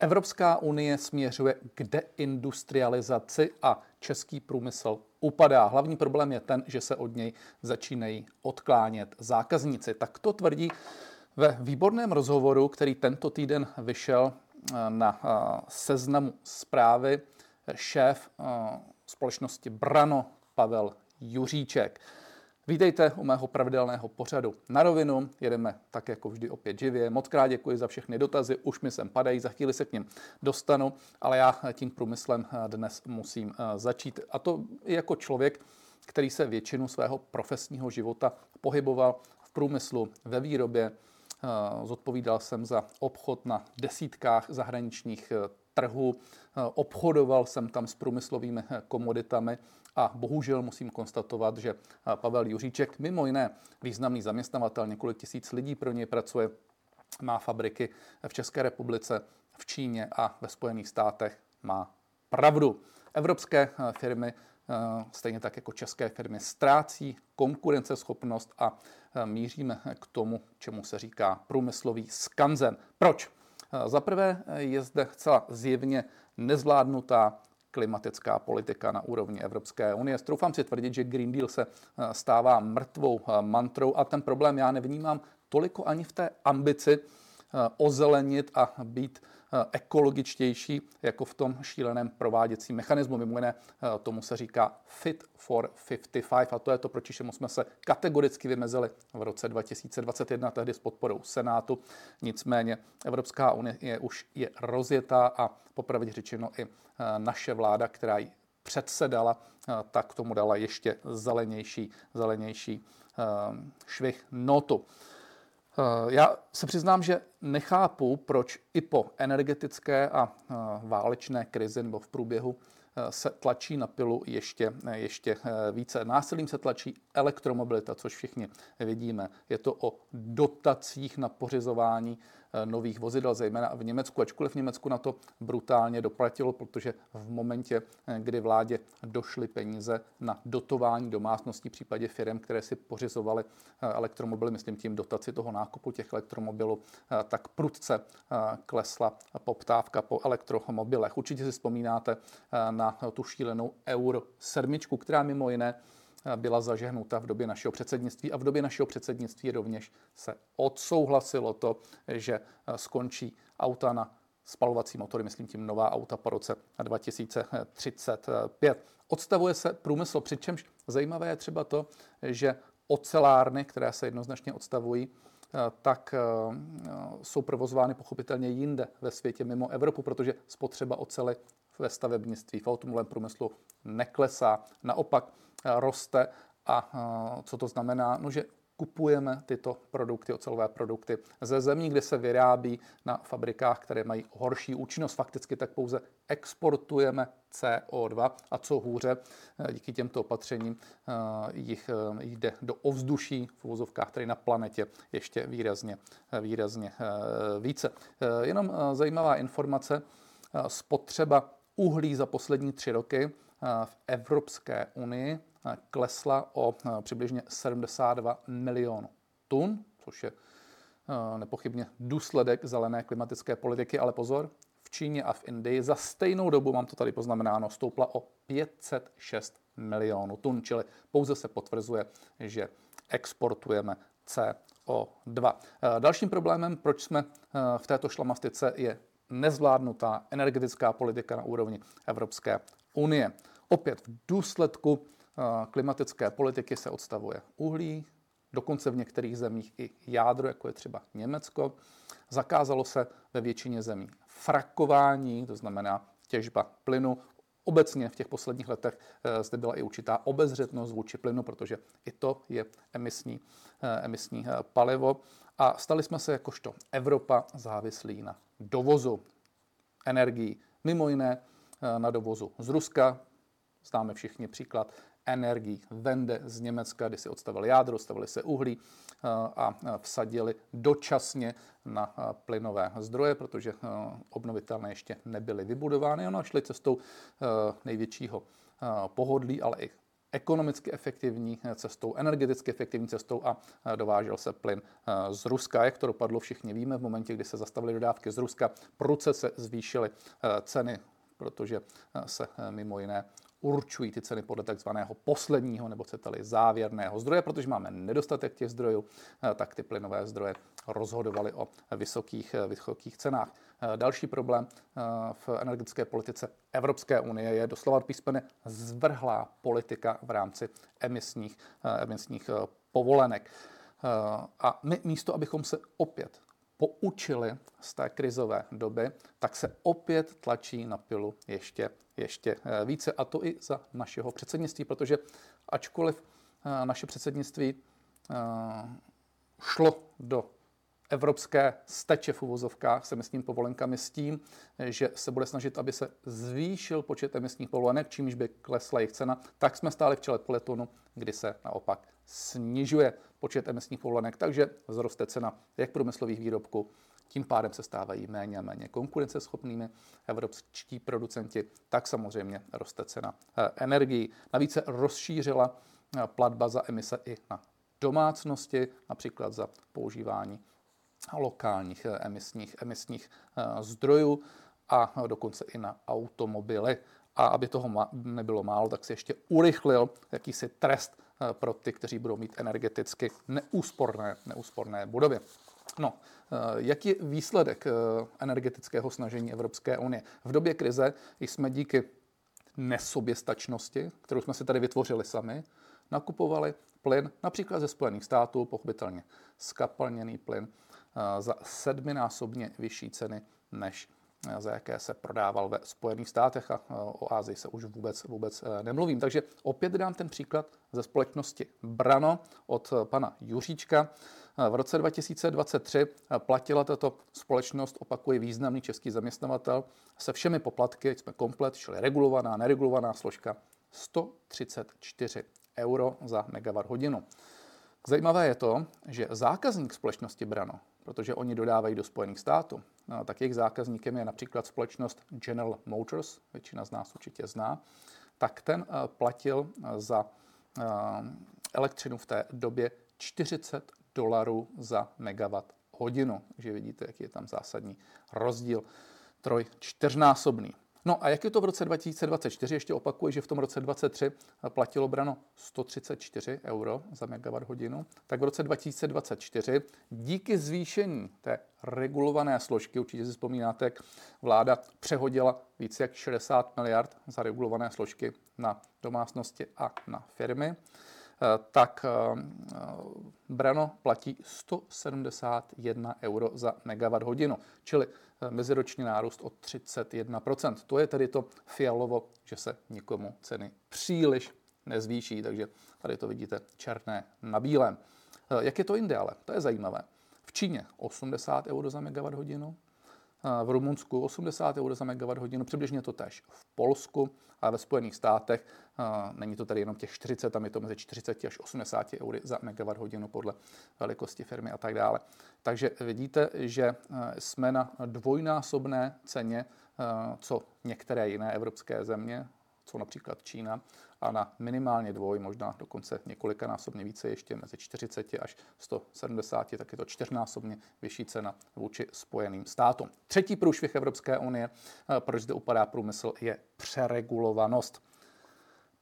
Evropská unie směřuje k deindustrializaci a český průmysl upadá. Hlavní problém je ten, že se od něj začínají odklánět zákazníci. Tak to tvrdí ve výborném rozhovoru, který tento týden vyšel eh, na eh, seznamu zprávy šéf eh, společnosti Brano Pavel Juříček. Vítejte u mého pravidelného pořadu na rovinu. Jedeme tak jako vždy opět živě. Moc krát děkuji za všechny dotazy, už mi sem padají, za chvíli se k ním dostanu, ale já tím průmyslem dnes musím eh, začít. A to jako člověk, který se většinu svého profesního života pohyboval v průmyslu, ve výrobě. Eh, zodpovídal jsem za obchod na desítkách zahraničních eh, trhů, obchodoval jsem tam s průmyslovými komoditami a bohužel musím konstatovat, že Pavel Juříček, mimo jiné významný zaměstnavatel, několik tisíc lidí pro něj pracuje, má fabriky v České republice, v Číně a ve Spojených státech, má pravdu. Evropské firmy, stejně tak jako české firmy, ztrácí konkurenceschopnost a míříme k tomu, čemu se říká průmyslový skanzen. Proč? Za prvé je zde zcela zjevně nezvládnutá klimatická politika na úrovni Evropské unie. Stroufám si tvrdit, že Green Deal se eh, stává mrtvou eh, mantrou a ten problém já nevnímám toliko ani v té ambici ozelenit a být ekologičtější, jako v tom šíleném prováděcím mechanismu. Mimo jiné tomu se říká Fit for 55 a to je to, proti čemu jsme se kategoricky vymezili v roce 2021, tehdy s podporou Senátu. Nicméně Evropská unie je už je rozjetá a popravdě řečeno i naše vláda, která ji předsedala, tak tomu dala ještě zelenější, zelenější švih notu. Já se přiznám, že nechápu, proč i po energetické a válečné krizi nebo v průběhu se tlačí na pilu ještě, ještě více. Násilím se tlačí elektromobilita, což všichni vidíme. Je to o dotacích na pořizování Eh, nových vozidel, zejména v Německu, ačkoliv v Německu na to brutálně doplatilo, protože v momentě, eh, kdy vládě došly peníze na dotování domácností v případě firm, které si pořizovaly eh, elektromobily, myslím tím dotaci toho nákupu těch elektromobilů, tak prudce klesla poptávka po elektromobilech. Určitě si vzpomínáte na tu šílenou Euro 7, která mimo jiné byla zažehnuta v době našeho předsednictví a v době našeho předsednictví rovněž se odsouhlasilo to, že skončí auta na spalovací motory, myslím tím nová auta po roce 2035. Odstavuje se průmysl, přičemž zajímavé je třeba to, že ocelárny, které se jednoznačně odstavují, tak jsou provozovány pochopitelně jinde ve světě mimo Evropu, protože spotřeba ocely ve stavebnictví, v automobilovém průmyslu neklesá, naopak roste. A co to znamená? No, že kupujeme tyto produkty, ocelové produkty ze zemí, kde se vyrábí na fabrikách, které mají horší účinnost. Fakticky tak pouze exportujeme CO2 a co hůře, díky těmto opatřením jich jde do ovzduší v uvozovkách, tedy na planetě ještě výrazně, výrazně více. Jenom zajímavá informace, spotřeba uhlí za poslední tři roky v Evropské unii klesla o přibližně 72 milionů tun, což je nepochybně důsledek zelené klimatické politiky, ale pozor, v Číně a v Indii za stejnou dobu, mám to tady poznamenáno, stoupla o 506 milionů tun, čili pouze se potvrzuje, že exportujeme CO2. Dalším problémem, proč jsme v této šlamastice, je nezvládnutá energetická politika na úrovni Evropské unie. Opět v důsledku eh, klimatické politiky se odstavuje uhlí, dokonce v některých zemích i jádro, jako je třeba Německo. Zakázalo se ve většině zemí frakování, to znamená těžba plynu. Obecně v těch posledních letech eh, zde byla i určitá obezřetnost vůči plynu, protože i to je emisní, eh, emisní palivo. A stali jsme se jakožto Evropa závislí na dovozu energií. Mimo jiné na dovozu z Ruska, Známe všichni příklad energií Vende z Německa, kdy si odstavili jádro, odstavili se uhlí eh, a vsadili dočasně na eh, plynové zdroje, protože eh, obnovitelné ještě nebyly vybudovány. Ono šli cestou největšího pohodlí, ale i ekonomicky efektivní cestou, energeticky efektivní cestou a dovážel se plyn z Ruska. Jak to dopadlo, všichni víme. V momentě, kdy se zastavily dodávky z Ruska, pruce se zvýšily ceny, protože se mimo jiné určují ty ceny podle takzvaného posledního nebo chcete-li závěrného zdroje, protože máme nedostatek těch zdrojů, eh, tak ty plynové zdroje rozhodovaly o vysokých, eh, vysokých cenách. Eh, další problém v energetické politice Evropské unie je doslova písmene zvrhlá politika v rámci emisních, emisních povolenek. A my místo, abychom se opět poučili z té krizové doby, tak se opět tlačí na pilu ještě, ještě eh, více. A to i za našeho předsednictví, protože ačkoliv eh, naše předsednictví eh, šlo do evropské steče v uvozovkách s emisními povolenkami s tím, že se bude snažit, aby se zvýšil počet emisních povolenek, čímž by klesla jejich cena, tak jsme stáli v čele peletonu, kdy se naopak snižuje počet emisních povolenek, takže vzroste cena jak průmyslových výrobků, tím pádem se stávají méně a méně konkurenceschopnými evropští producenti, tak samozřejmě roste cena eh, energií. Navíc se rozšířila eh, platba za emise i na domácnosti, například za používání lokálních eh, emisních, emisních zdrojů a dokonce i na automobily. A aby toho nebylo málo, tak se ještě urychlil jakýsi trest Eh, pro ty, kteří budou mít energeticky neúsporné, neúsporné budovy. No, eh, jaký je výsledek eh, energetického snažení Evropské unie? V době krize jsme díky nesoběstačnosti, kterou jsme si tady vytvořili sami, nakupovali plyn například ze Spojených států, pochopitelně skapalněný plyn, za sedminásobně vyšší ceny než za jaké se prodával ve Spojených státech a o Ázii se už vůbec, vůbec nemluvím. Takže opět dám ten příklad ze společnosti Brano od pana Juříčka. V roce 2023 platila tato společnost, opakuje významný český zaměstnavatel, se všemi poplatky, jsme komplet, čili regulovaná, neregulovaná složka, 134 euro za megawatt hodinu. Zajímavé je to, že zákazník společnosti Brano, protože oni dodávají do Spojených států, no, tak jejich zákazníkem je například společnost General Motors, většina z nás určitě zná, tak ten eh, platil eh, za eh, elektřinu v té době 40 dolarů za megawatt hodinu. Takže vidíte, jaký je tam zásadní rozdíl. Troj čtyřnásobný. No a jak je to v roce 2024? Ještě opakuju, že v tom roce 2023 platilo brano 134 euro za megawatt hodinu, tak v roce 2024 díky zvýšení té regulované složky, určitě si vzpomínáte, jak vláda přehodila více jak 60 miliard za regulované složky na domácnosti a na firmy, Eh, tak eh, Brano platí 171 euro za megawatt hodinu, čili eh, meziroční nárůst o 31%. To je tedy to fialovo, že se nikomu ceny příliš nezvýší, takže tady to vidíte černé na bílém. Jak je to jinde ale? To je zajímavé. V Číně 80 euro za megawatt hodinu, v Rumunsku 80 eur za megawatt hodinu, přibližně to tež v Polsku a ve Spojených státech. Není to tady jenom těch 40, tam je to mezi 40 až 80 eur za megawatt hodinu podle velikosti firmy a tak dále. Takže vidíte, že jsme na dvojnásobné ceně, co některé jiné evropské země, co například Čína, a na minimálně dvoj, možná dokonce několikanásobně více, ještě mezi 40 až 170, tak je to čtyřnásobně vyšší cena vůči Spojeným státům. Třetí průšvih Evropské unie, eh, proč zde upadá průmysl, je přeregulovanost.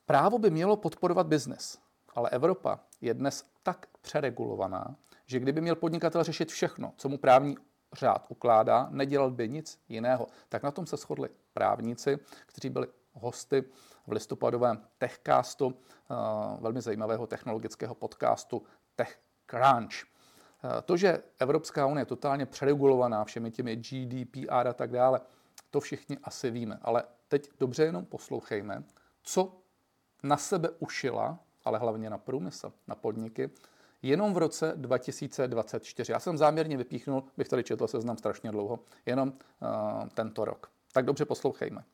Právo by mělo podporovat biznis, ale Evropa je dnes tak přeregulovaná, že kdyby měl podnikatel řešit všechno, co mu právní řád ukládá, nedělal by nic jiného. Tak na tom se shodli právníci, kteří byli hosty v listopadovém Techcastu, eh, velmi zajímavého technologického podcastu TechCrunch. Eh, to, že Evropská unie je totálně přeregulovaná všemi těmi GDPR a tak dále, to všichni asi víme. Ale teď dobře jenom poslouchejme, co na sebe ušila, ale hlavně na průmysl, na podniky, jenom v roce 2024. Já jsem záměrně vypíchnul, bych tady četl seznam strašně dlouho, jenom uh, tento rok. Tak dobře poslouchejme.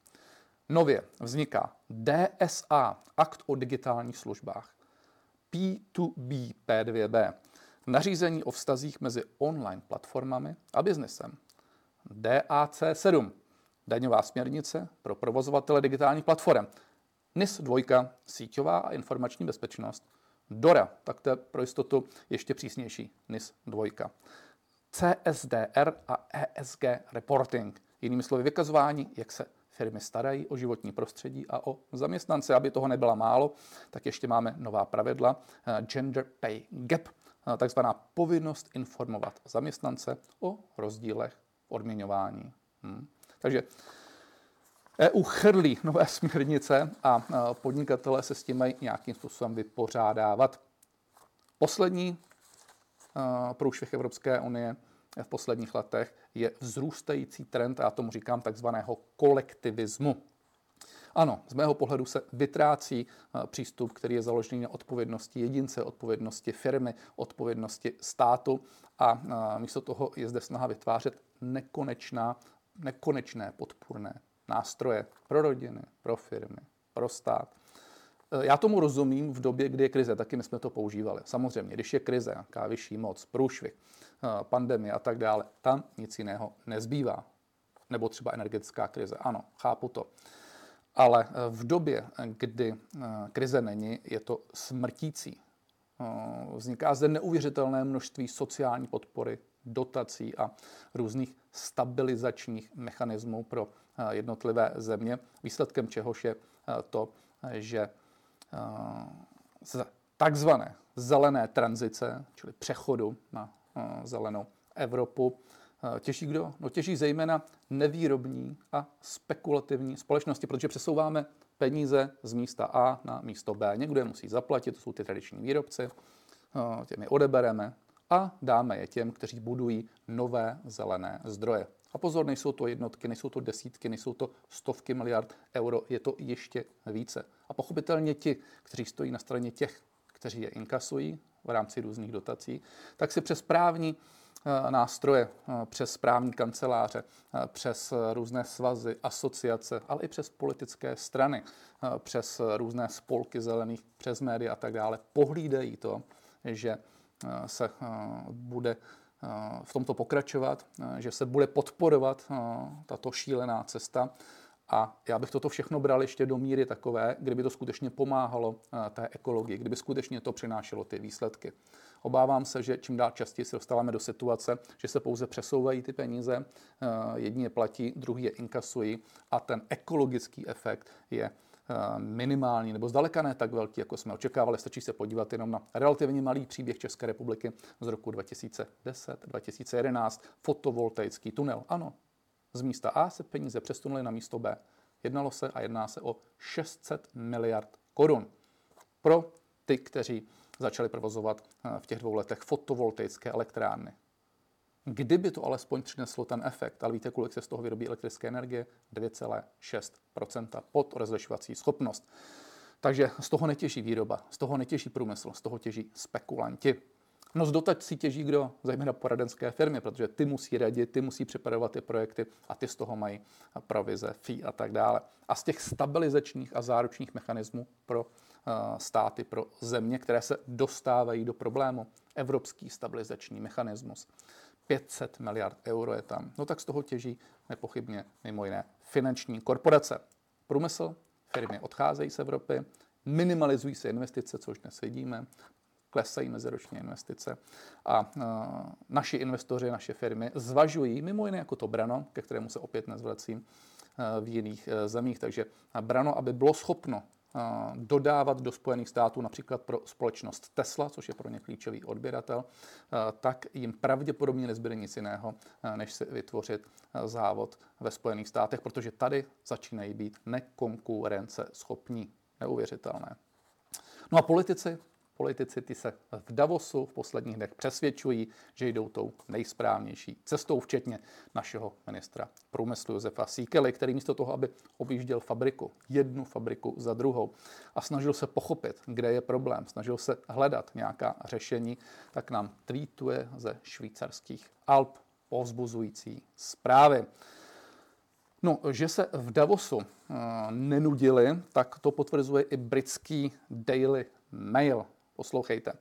Nově vzniká DSA, Akt o digitálních službách, P2B, P2B, nařízení o vztazích mezi online platformami a biznesem, DAC 7, daňová směrnice pro provozovatele digitálních platform. NIS 2, síťová a informační bezpečnost. DORA, tak to je pro jistotu ještě přísnější, NIS 2. CSDR a ESG reporting. Jinými slovy vykazování, jak se firmy starají o životní prostředí a o zaměstnance. Aby toho nebyla málo, tak ještě máme nová pravidla eh, Gender Pay Gap, eh, takzvaná povinnost informovat zaměstnance o rozdílech odměňování. Hmm. Takže EU chrlí nové směrnice a eh, podnikatelé se s tím mají nějakým způsobem vypořádávat. Poslední průšvih Evropské unie v posledních letech je vzrůstající trend, já tomu říkám takzvaného kolektivismu. Ano, z mého pohledu se vytrácí eh, přístup, který je založený na odpovědnosti jedince, odpovědnosti firmy, odpovědnosti státu a eh, místo toho je zde snaha vytvářet nekonečná, nekonečné podpůrné nástroje pro rodiny, pro firmy, pro stát. Eh, já tomu rozumím v době, kdy je krize, taky my jsme to používali. Samozřejmě, když je krize, nějaká vyšší moc, průšvih, pandemie a tak dále, tam nic jiného nezbývá. Nebo třeba energetická krize. Ano, chápu to. Ale eh, v době, kdy eh, krize není, je to smrtící. Vzniká zde neuvěřitelné množství sociální podpory, dotací a různých stabilizačních mechanismů pro jednotlivé země, výsledkem čehož je to, že z takzvané zelené tranzice, čili přechodu na Eh, zelenou Evropu. Eh, těží kdo? No těží zejména nevýrobní a spekulativní společnosti, protože přesouváme peníze z místa A na místo B. Někdo je musí zaplatit, to jsou ty tradiční výrobci, eh, těmi odebereme a dáme je těm, kteří budují nové zelené zdroje. A pozor, nejsou to jednotky, nejsou to desítky, nejsou to stovky miliard euro, je to ještě více. A pochopitelně ti, kteří stojí na straně těch, kteří je inkasují, v rámci různých dotací, tak si přes právní eh, nástroje, eh, přes právní kanceláře, eh, přes různé svazy, asociace, ale i přes politické strany, přes různé spolky zelených, přes média a tak dále, pohlídají to, že se bude v tomto pokračovat, že se bude podporovat tato šílená cesta a já bych toto všechno bral ještě do míry takové, kdyby to skutečně pomáhalo eh, té ekologii, kdyby skutečně to přinášelo ty výsledky. Obávám se, že čím dál častěji se dostáváme do situace, že se pouze přesouvají ty peníze, eh, jedni je platí, druhý je inkasují a ten ekologický efekt je eh, minimální nebo zdaleka ne tak velký, jako jsme očekávali. Stačí se podívat jenom na relativně malý příběh České republiky z roku 2010-2011, fotovoltaický tunel. Ano, z místa A se peníze přesunuly na místo B. Jednalo se a jedná se o 600 miliard korun. Pro ty, kteří začali provozovat eh, v těch dvou letech fotovoltaické elektrárny. Kdyby to alespoň přineslo ten efekt, ale víte, kolik se z toho vyrobí elektrické energie? 2,6% pod rozlišovací schopnost. Takže z toho netěží výroba, z toho netěží průmysl, z toho těží spekulanti. No z dotací těží kdo? Zajména poradenské firmy, protože ty musí radit, ty musí připravovat ty projekty a ty z toho mají provize, fee a tak dále. A z těch stabilizačních a záručních mechanismů pro uh, státy, pro země, které se dostávají do problému, evropský stabilizační mechanismus, 500 miliard euro je tam. No tak z toho těží nepochybně mimo jiné finanční korporace. Průmysl, firmy odcházejí z Evropy, minimalizují se investice, což dnes vidíme, klesají meziročně investice a uh, naši investoři, naše firmy zvažují mimo jiné jako to Brano, ke kterému se opět nezvracím uh, v jiných uh, zemích. Takže Brano, aby bylo schopno dodávat do Spojených států například pro společnost Tesla, což je pro ně klíčový odběratel, tak jim pravděpodobně nezbyde nic jiného, než si vytvořit závod ve Spojených státech, protože tady začínají být nekonkurence schopní. Neuvěřitelné. No a politici, Politici ty se v Davosu v posledních dnech přesvědčují, že jdou tou nejsprávnější cestou, včetně našeho ministra průmyslu Josefa Síkely, který místo toho, aby objížděl fabriku, jednu fabriku za druhou a snažil se pochopit, kde je problém, snažil se hledat nějaká řešení, tak nám tweetuje ze švýcarských Alp povzbuzující zprávy. No, že se v Davosu uh, nenudili, tak to potvrzuje i britský Daily Mail. Poslouchejte.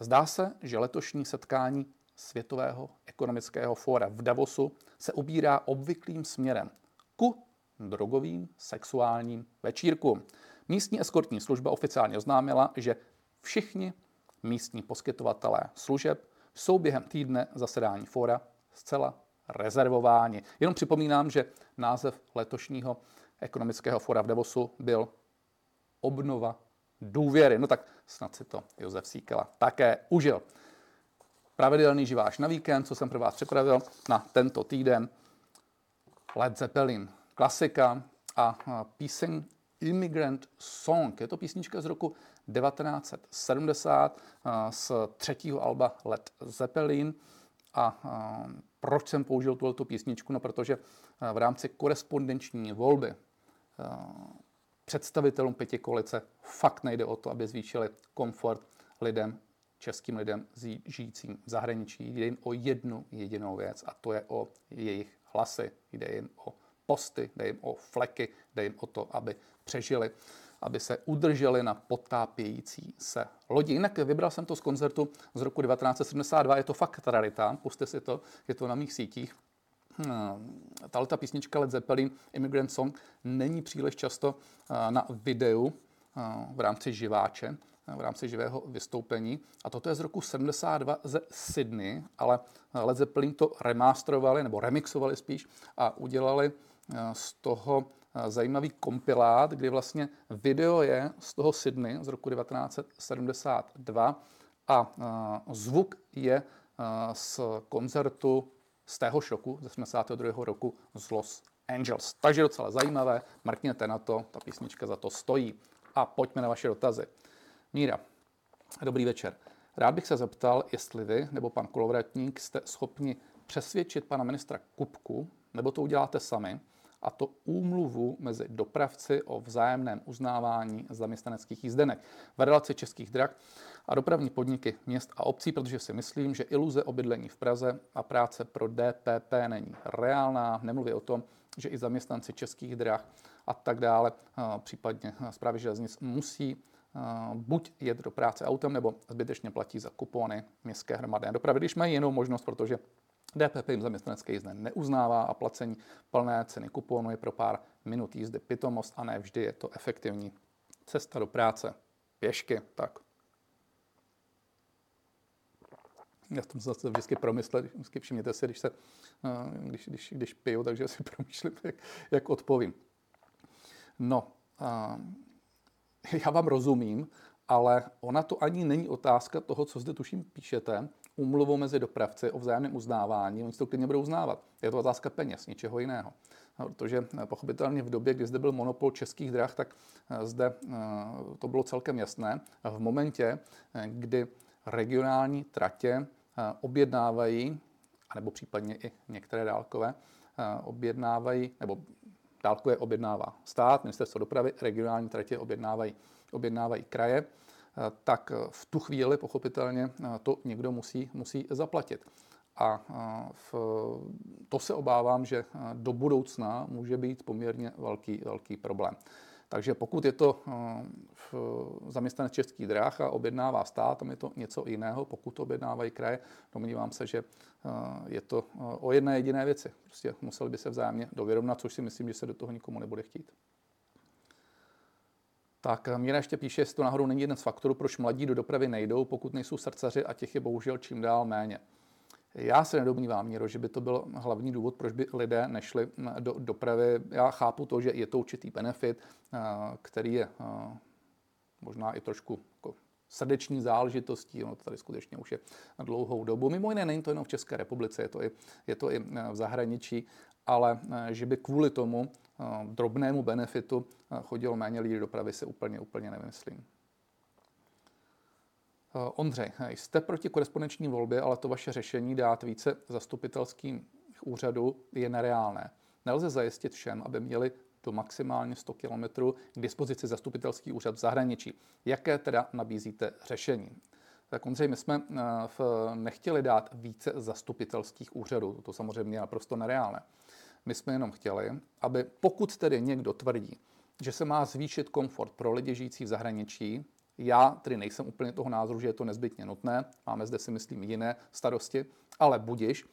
Zdá se, že letošní setkání Světového ekonomického fóra v Davosu se ubírá obvyklým směrem ku drogovým sexuálním večírkům. Místní eskortní služba oficiálně oznámila, že všichni místní poskytovatelé služeb jsou během týdne zasedání fóra zcela rezervováni. Jenom připomínám, že název letošního ekonomického fora v Davosu byl obnova důvěry. No tak snad si to Josef Síkela také užil. Pravidelný živáš na víkend, co jsem pro vás připravil na tento týden. Led Zeppelin, klasika a píseň Immigrant Song. Je to písnička z roku 1970 z třetího alba Led Zeppelin. A proč jsem použil tuto písničku? No, protože v rámci korespondenční volby představitelům pěti koalice fakt nejde o to, aby zvýšili komfort lidem, českým lidem žijícím v zahraničí. Jde jim o jednu jedinou věc a to je o jejich hlasy. Jde jim o posty, jde jim o fleky, jde jim o to, aby přežili, aby se udrželi na potápějící se lodi. Jinak vybral jsem to z koncertu z roku 1972, je to fakt rarita, puste si to, je to na mých sítích. Tahle ta písnička Led Zeppelin, Immigrant Song, není příliš často eh, na videu eh, v rámci živáče, eh, v rámci živého vystoupení. A toto je z roku 72 ze Sydney, ale Led Zeppelin to remasterovali, nebo remixovali spíš, a udělali z toho zajímavý kompilát, kdy vlastně video je z toho Sydney z roku 1972 a zvuk je z koncertu z tého šoku ze 72. roku z Los Angeles. Takže docela zajímavé, mrkněte na to, ta písnička za to stojí. A pojďme na vaše dotazy. Míra, dobrý večer. Rád bych se zeptal, jestli vy nebo pan Kolovratník jste schopni přesvědčit pana ministra Kupku, nebo to uděláte sami, a to úmluvu mezi dopravci o vzájemném uznávání zaměstnaneckých jízdenek v relaci českých drah a dopravní podniky měst a obcí, protože si myslím, že iluze o bydlení v Praze a práce pro DPP není reálná. Nemluví o tom, že i zaměstnanci českých drah a tak dále, případně zprávy železnic, musí buď jet do práce autem, nebo zbytečně platí za kupony městské hromadné dopravy, když mají jinou možnost, protože DPP jim zaměstnanecké jízdné neuznává a placení plné ceny kuponu je pro pár minut jízdy pitomost a ne vždy je to efektivní cesta do práce. Pěšky, tak. Já jsem se zase vždycky promyslel, vždycky všimněte si, když, se, eh, když, když, když piju, takže si promýšlím, jak, jak odpovím. No, eh, já vám rozumím, ale ona to ani není otázka toho, co zde tuším píšete, umluvou mezi dopravci o vzájemném uznávání, oni si to klidně budou uznávat. Je to otázka peněz, ničeho jiného. No, protože eh, pochopitelně v době, kdy zde byl monopol českých drah, tak zde to bylo celkem jasné. V momentě, kdy regionální tratě objednávají, anebo případně i některé dálkové, objednávají, nebo dálkové objednává stát, ministerstvo dopravy, regionální tratě objednávají, objednávají kraje, tak v tu chvíli pochopitelně to někdo musí, musí zaplatit. A v, to se obávám, že do budoucna může být poměrně velký, velký problém. Takže pokud je to v zaměstnanec českých dráh a objednává stát, tam je to něco jiného. Pokud to objednávají kraje, domnívám se, že je to o jedné jediné věci. Prostě museli by se vzájemně dověrovnat, což si myslím, že se do toho nikomu nebude chtít. Tak Míra ještě píše, jestli to náhodou není jeden z faktorů, proč mladí do dopravy nejdou, pokud nejsou srdcaři a těch je bohužel čím dál méně. Já se nedomnívám, Míro, že by to byl hlavní důvod, proč by lidé nešli do dopravy. Já chápu to, že je to určitý benefit, eh, který je eh, možná i trošku jako srdeční záležitostí, ono to tady skutečně už je dlouhou dobu. Mimo jiné není to jenom v České republice, je to i, je to i eh, v zahraničí, ale že by kvůli tomu drobnému benefitu chodilo méně lidí do dopravy, si úplně, úplně nevymyslím. Ondřej, jste proti korespondenční volbě, ale to vaše řešení dát více zastupitelským úřadů je nereálné. Nelze zajistit všem, aby měli do maximálně 100 km k dispozici zastupitelský úřad v zahraničí. Jaké teda nabízíte řešení? Tak Ondřej, my jsme nechtěli dát více zastupitelských úřadů, to samozřejmě je naprosto nereálné. My jsme jenom chtěli, aby pokud tedy někdo tvrdí, že se má zvýšit komfort pro lidi žijící v zahraničí, já tedy nejsem úplně toho názoru, že je to nezbytně nutné, máme zde si myslím jiné starosti, ale budiš,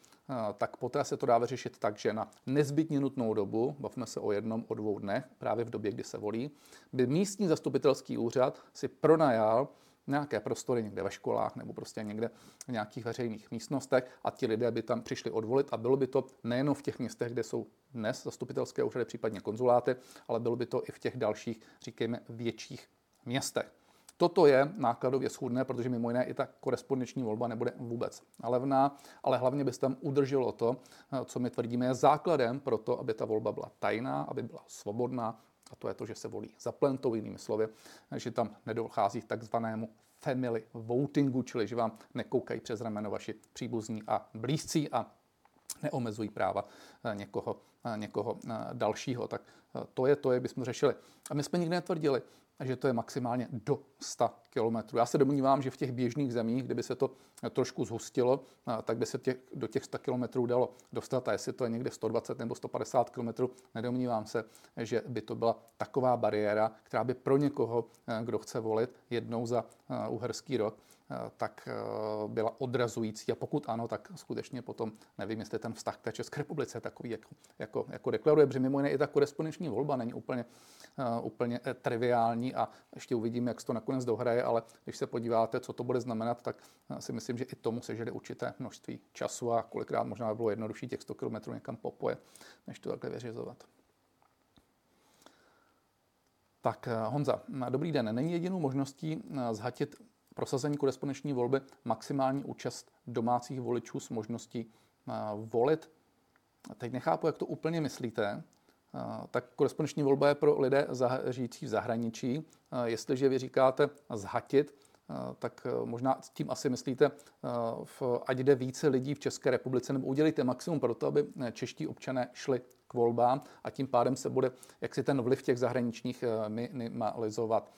tak poté se to dá vyřešit tak, že na nezbytně nutnou dobu, bavíme se o jednom, o dvou dnech, právě v době, kdy se volí, by místní zastupitelský úřad si pronajal nějaké prostory někde ve školách nebo prostě někde v nějakých veřejných místnostech a ti lidé by tam přišli odvolit a bylo by to nejen v těch městech, kde jsou dnes zastupitelské úřady, případně konzuláty, ale bylo by to i v těch dalších, říkejme, větších městech. Toto je nákladově schůdné, protože mimo jiné i ta korespondenční volba nebude vůbec levná, ale hlavně by se tam udrželo to, co my tvrdíme je základem pro to, aby ta volba byla tajná, aby byla svobodná, a to je to, že se volí za plentou, jinými slovy, že tam nedochází k takzvanému family votingu, čili že vám nekoukají přes rameno vaši příbuzní a blízcí a neomezují práva eh, někoho, eh, někoho eh, dalšího. Tak to je to, jak bychom řešili. A my jsme nikdy netvrdili, že to je maximálně do 100 km. Já se domnívám, že v těch běžných zemích, kdyby se to trošku zhustilo, tak by se těch, do těch 100 km dalo dostat. A jestli to je někde 120 nebo 150 km, nedomnívám se, že by to byla taková bariéra, která by pro někoho, kdo chce volit jednou za uherský rok, tak byla odrazující. A pokud ano, tak skutečně potom nevím, jestli ten vztah k té České republice je takový, jako, jako, jako deklaruje, protože mimo jiné i ta korespondenční volba není úplně, úplně eh, triviální a ještě uvidíme, jak se to nakonec dohraje, ale když se podíváte, co to bude znamenat, tak eh, si myslím, že i tomu sežede určité množství času a kolikrát možná by bylo jednodušší těch 100 km někam popoje, než to takhle vyřizovat. Tak eh, Honza, dobrý den. Není jedinou možností zhatit prosazení korespondenční volby maximální účast domácích voličů s možností volit? Teď nechápu, jak to úplně myslíte tak korespondenční volba je pro lidé žijící v zahraničí. Jestliže vy říkáte zhatit, tak e, možná tím asi myslíte, e, ať jde více lidí v České republice, nebo udělíte maximum pro to, aby e, čeští občané šli k volbám a tím pádem se bude jaksi ten vliv těch zahraničních minimalizovat.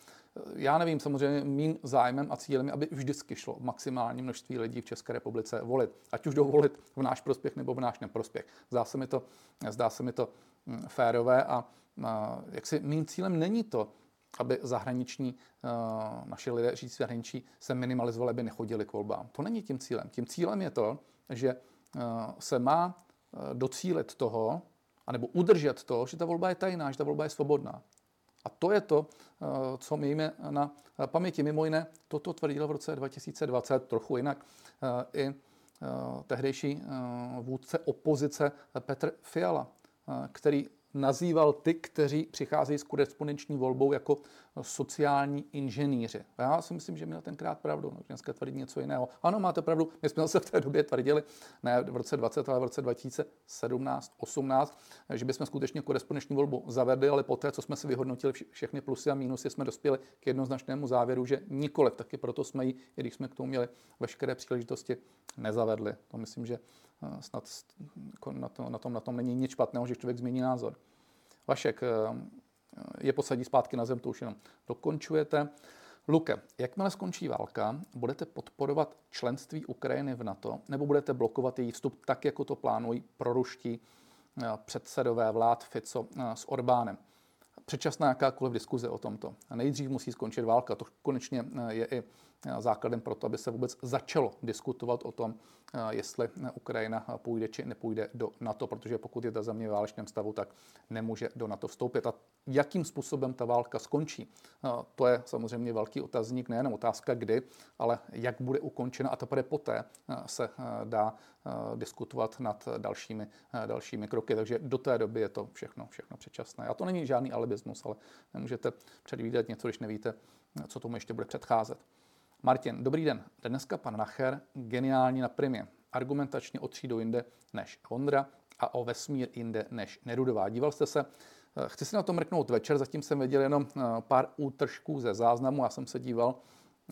Já nevím, samozřejmě mým zájmem a cílem je, aby vždycky šlo maximální množství lidí v České republice volit. Ať už jdou volit v náš prospěch nebo v náš neprospěch. Zdá se mi to, zdá se mi to férové a, a jaksi mým cílem není to, aby zahraniční, uh, naši lidé žijící zahraničí se minimalizovali, aby nechodili k volbám. To není tím cílem. Tím cílem je to, že uh, se má uh, docílit toho, anebo udržet to, že ta volba je tajná, že ta volba je svobodná. A to je to, eh, co mějme na paměti. Mimo jiné, toto tvrdil v roce 2020 trochu jinak eh, i eh, tehdejší vůdce opozice Petr Fiala, který nazýval ty, kteří přicházejí s korespondenční volbou jako sociální inženýři. Já si myslím, že měl tenkrát pravdu. No, dneska tvrdí něco jiného. Ano, máte pravdu. My jsme se v té době tvrdili, ne v roce 20, ale v roce 2017, 18, že bychom skutečně korespondenční volbu zavedli, ale poté, co jsme si vyhodnotili všechny plusy a mínusy, jsme dospěli k jednoznačnému závěru, že nikoliv. Taky proto jsme ji, i když jsme k tomu měli veškeré příležitosti, nezavedli. To myslím, že snad jako na, to, na, tom, na tom není nic špatného, že člověk změní názor. Vašek, eh, je posadí zpátky na zem, to už jenom dokončujete. Luke, jakmile skončí válka, budete podporovat členství Ukrajiny v NATO nebo budete blokovat její vstup tak, jako to plánují proruští eh, předsedové vlád Fico eh, s Orbánem? Předčasná jakákoliv diskuze o tomto. Nejdřív musí skončit válka. To konečně je i základem pro to, aby se vůbec začalo diskutovat o tom, jestli Ukrajina půjde či nepůjde do NATO, protože pokud je ta země v válečném stavu, tak nemůže do NATO vstoupit. A jakým způsobem ta válka skončí, to je samozřejmě velký otazník, nejenom otázka kdy, ale jak bude ukončena a teprve poté se dá diskutovat nad dalšími, dalšími kroky. Takže do té doby je to všechno, všechno předčasné. A to není žádný alibismus, ale nemůžete předvídat něco, když nevíte, co tomu ještě bude předcházet. Martin, dobrý den. Dneska pan Nacher, geniální na primě. Argumentačně o třídu jinde než Vondra a o vesmír jinde než Nerudová. Díval jste se, eh, chci si na to mrknout večer, zatím jsem viděl jenom eh, pár útržků ze záznamu. Já jsem se díval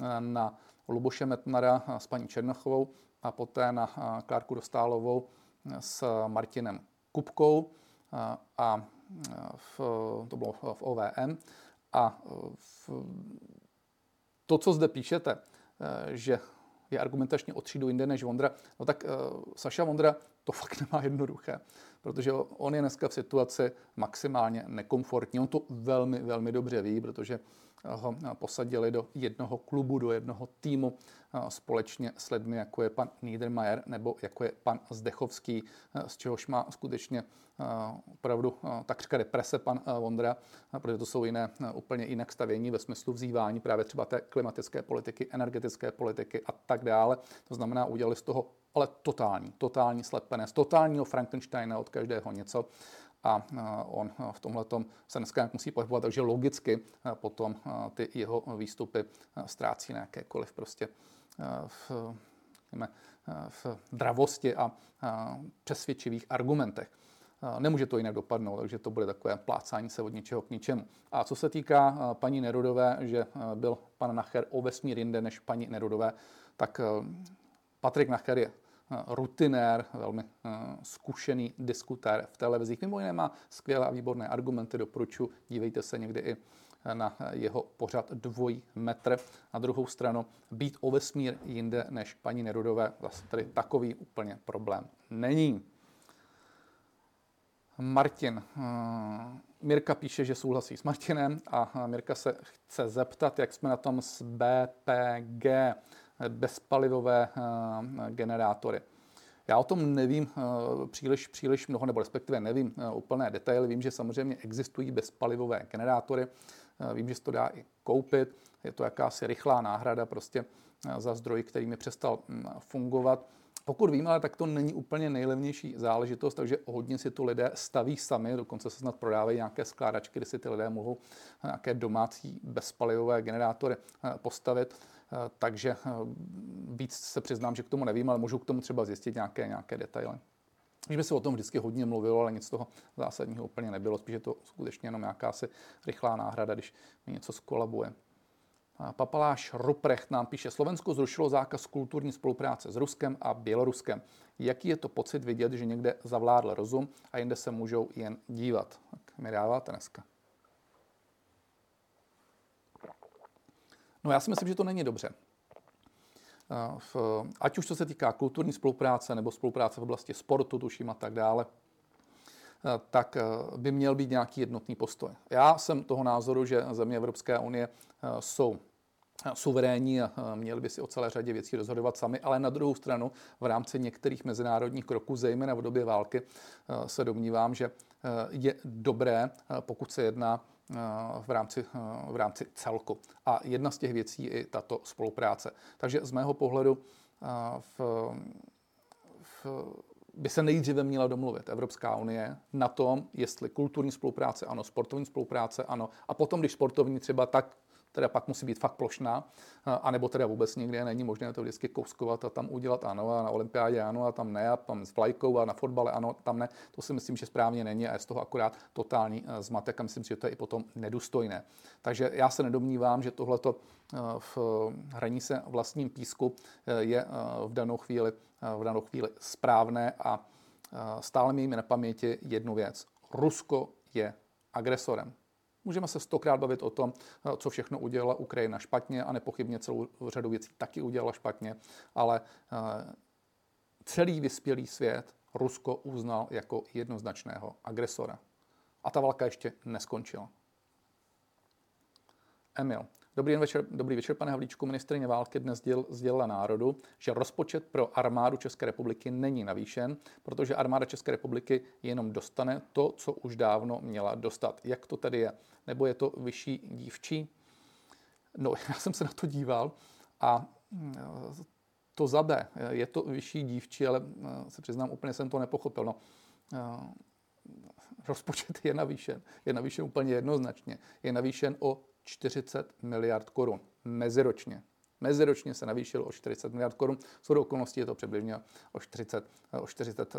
eh, na Luboše Metnara s paní Černochovou a poté na Klárku Dostálovou s Martinem Kupkou a v, to bylo v OVM a v, to, co zde píšete, eh, že je argumentačně o třídu jinde než Vondra, no tak uh, Saša Vondra to fakt nemá jednoduché, protože on je dneska v situaci maximálně nekomfortní. On to velmi, velmi dobře ví, protože ho posadili do jednoho klubu, do jednoho týmu společně s lidmi, jako je pan Niedermayer nebo jako je pan Zdechovský, z čehož má skutečně opravdu takřka deprese pan Vondra, protože to jsou jiné, úplně jinak stavění ve smyslu vzývání právě třeba té klimatické politiky, energetické politiky a tak dále. To znamená, udělali z toho ale totální, totální slepené, z totálního Frankensteina od každého něco a on v tomhle se dneska musí pohybovat, takže logicky potom ty jeho výstupy ztrácí na jakékoliv prostě v, v dravosti a přesvědčivých argumentech. Nemůže to jinak dopadnout, takže to bude takové plácání se od něčeho k ničemu. A co se týká paní Nerudové, že byl pan Nacher o vesmír jinde než paní Nerudové, tak Patrik Nacher je rutinér, velmi zkušený diskutér v televizích. Mimo jiné má skvělé a výborné argumenty, doporučuji, dívejte se někdy i na jeho pořad dvojí metr. Na druhou stranu být o vesmír jinde než paní Nerudové, vlastně tady takový úplně problém není. Martin. Mirka píše, že souhlasí s Martinem a Mirka se chce zeptat, jak jsme na tom s BPG bezpalivové eh, generátory. Já o tom nevím eh, příliš, příliš mnoho, nebo respektive nevím eh, úplné detaily. Vím, že samozřejmě existují bezpalivové generátory. Vím, že se to dá i koupit. Je to jakási rychlá náhrada prostě za zdroj, který mi přestal hm, fungovat. Pokud vím, ale tak to není úplně nejlevnější záležitost, takže hodně si to lidé staví sami, dokonce se snad prodávají nějaké skládačky, kde si ty lidé mohou nějaké domácí bezpalivové generátory postavit. Eh, takže eh, víc se přiznám, že k tomu nevím, ale můžu k tomu třeba zjistit nějaké, nějaké detaily. Když by se o tom vždycky hodně mluvilo, ale nic z toho zásadního úplně nebylo. Spíš je to skutečně jenom jakási rychlá náhrada, když mi něco skolabuje. Papaláš Ruprecht nám píše, Slovensko zrušilo zákaz kulturní spolupráce s Ruskem a Běloruskem. Jaký je to pocit vidět, že někde zavládl rozum a jinde se můžou jen dívat? Tak mi dáváte dneska. No já si myslím, že to není dobře. V, ať už co se týká kulturní spolupráce nebo spolupráce v oblasti sportu, tuším a tak dále, tak by měl být nějaký jednotný postoj. Já jsem toho názoru, že země Evropské unie jsou suverénní a měli by si o celé řadě věcí rozhodovat sami, ale na druhou stranu v rámci některých mezinárodních kroků, zejména v době války, se domnívám, že je dobré, pokud se jedná v rámci, v rámci celku. A jedna z těch věcí je i tato spolupráce. Takže z mého pohledu v, v, by se nejdříve měla domluvit Evropská unie na tom, jestli kulturní spolupráce ano, sportovní spolupráce ano, a potom, když sportovní třeba tak teda pak musí být fakt plošná, anebo teda vůbec nikdy není možné to vždycky kouskovat a tam udělat ano a na olympiádě ano a tam ne a tam s vlajkou a na fotbale ano, tam ne. To si myslím, že správně není a je z toho akorát totální e, zmatek a myslím si, že to je i potom nedůstojné. Takže já se nedomnívám, že tohleto e, v hraní se vlastním písku je v danou chvíli, v danou chvíli správné a stále mějme na paměti jednu věc. Rusko je agresorem. Můžeme se stokrát bavit o tom, co všechno udělala Ukrajina špatně a nepochybně celou řadu věcí taky udělala špatně, ale eh, celý vyspělý svět Rusko uznal jako jednoznačného agresora. A ta válka ještě neskončila. Emil. Dobrý, večer, dobrý večer, pane Havlíčku. Ministrině války dnes děl, sdělila národu, že rozpočet pro armádu České republiky není navýšen, protože armáda České republiky jenom dostane to, co už dávno měla dostat. Jak to tedy je? Nebo je to vyšší dívčí? No, já jsem se na to díval a mm, to za B. Je to vyšší dívčí, ale eh, se přiznám, úplně jsem to nepochopil. No, eh, rozpočet je navýšen. Je navýšen úplně jednoznačně. Je navýšen o 40 miliard korun meziročně. Meziročně se navýšil o 40 miliard korun. S okolností je to přibližně o 40, o 40